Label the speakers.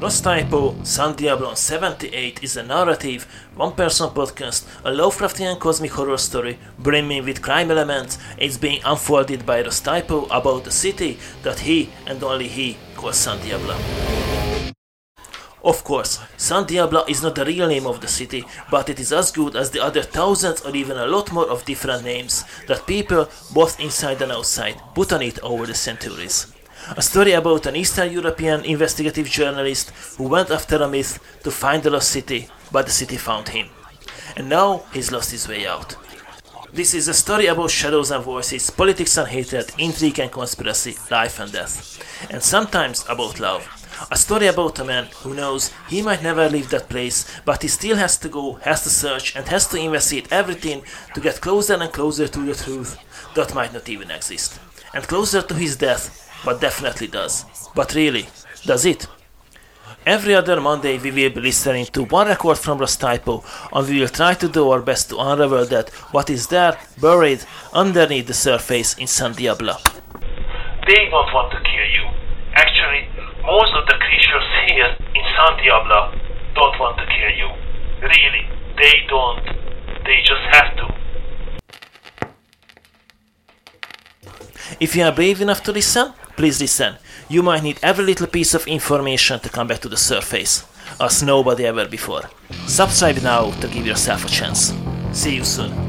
Speaker 1: Ross Typo San Diabla 78 is a narrative, one-person podcast, a Lovecraftian cosmic horror story brimming with crime elements. It's being unfolded by Ross Typo about a city that he and only he calls San Diabla. Of course, San Diabla is not the real name of the city, but it is as good as the other thousands or even a lot more of different names that people, both inside and outside, put on it over the centuries. A story about an Eastern European investigative journalist who went after a myth to find the lost city, but the city found him. And now he's lost his way out. This is a story about shadows and voices, politics and hatred, intrigue and conspiracy, life and death, and sometimes about love. A story about a man who knows he might never leave that place, but he still has to go, has to search, and has to investigate everything to get closer and closer to the truth that might not even exist. And closer to his death, but definitely does. But really, does it? Every other Monday we will be listening to one record from Ross Typo and we will try to do our best to unravel that what is there buried underneath the surface in San Diabla.
Speaker 2: They don't want to kill you. Actually, most of the creatures here in San Diabla don't want to kill you. Really, they don't. They just have to.
Speaker 1: If you are brave enough to listen, please listen. You might need every little piece of information to come back to the surface, as nobody ever before. Subscribe now to give yourself a chance. See you soon.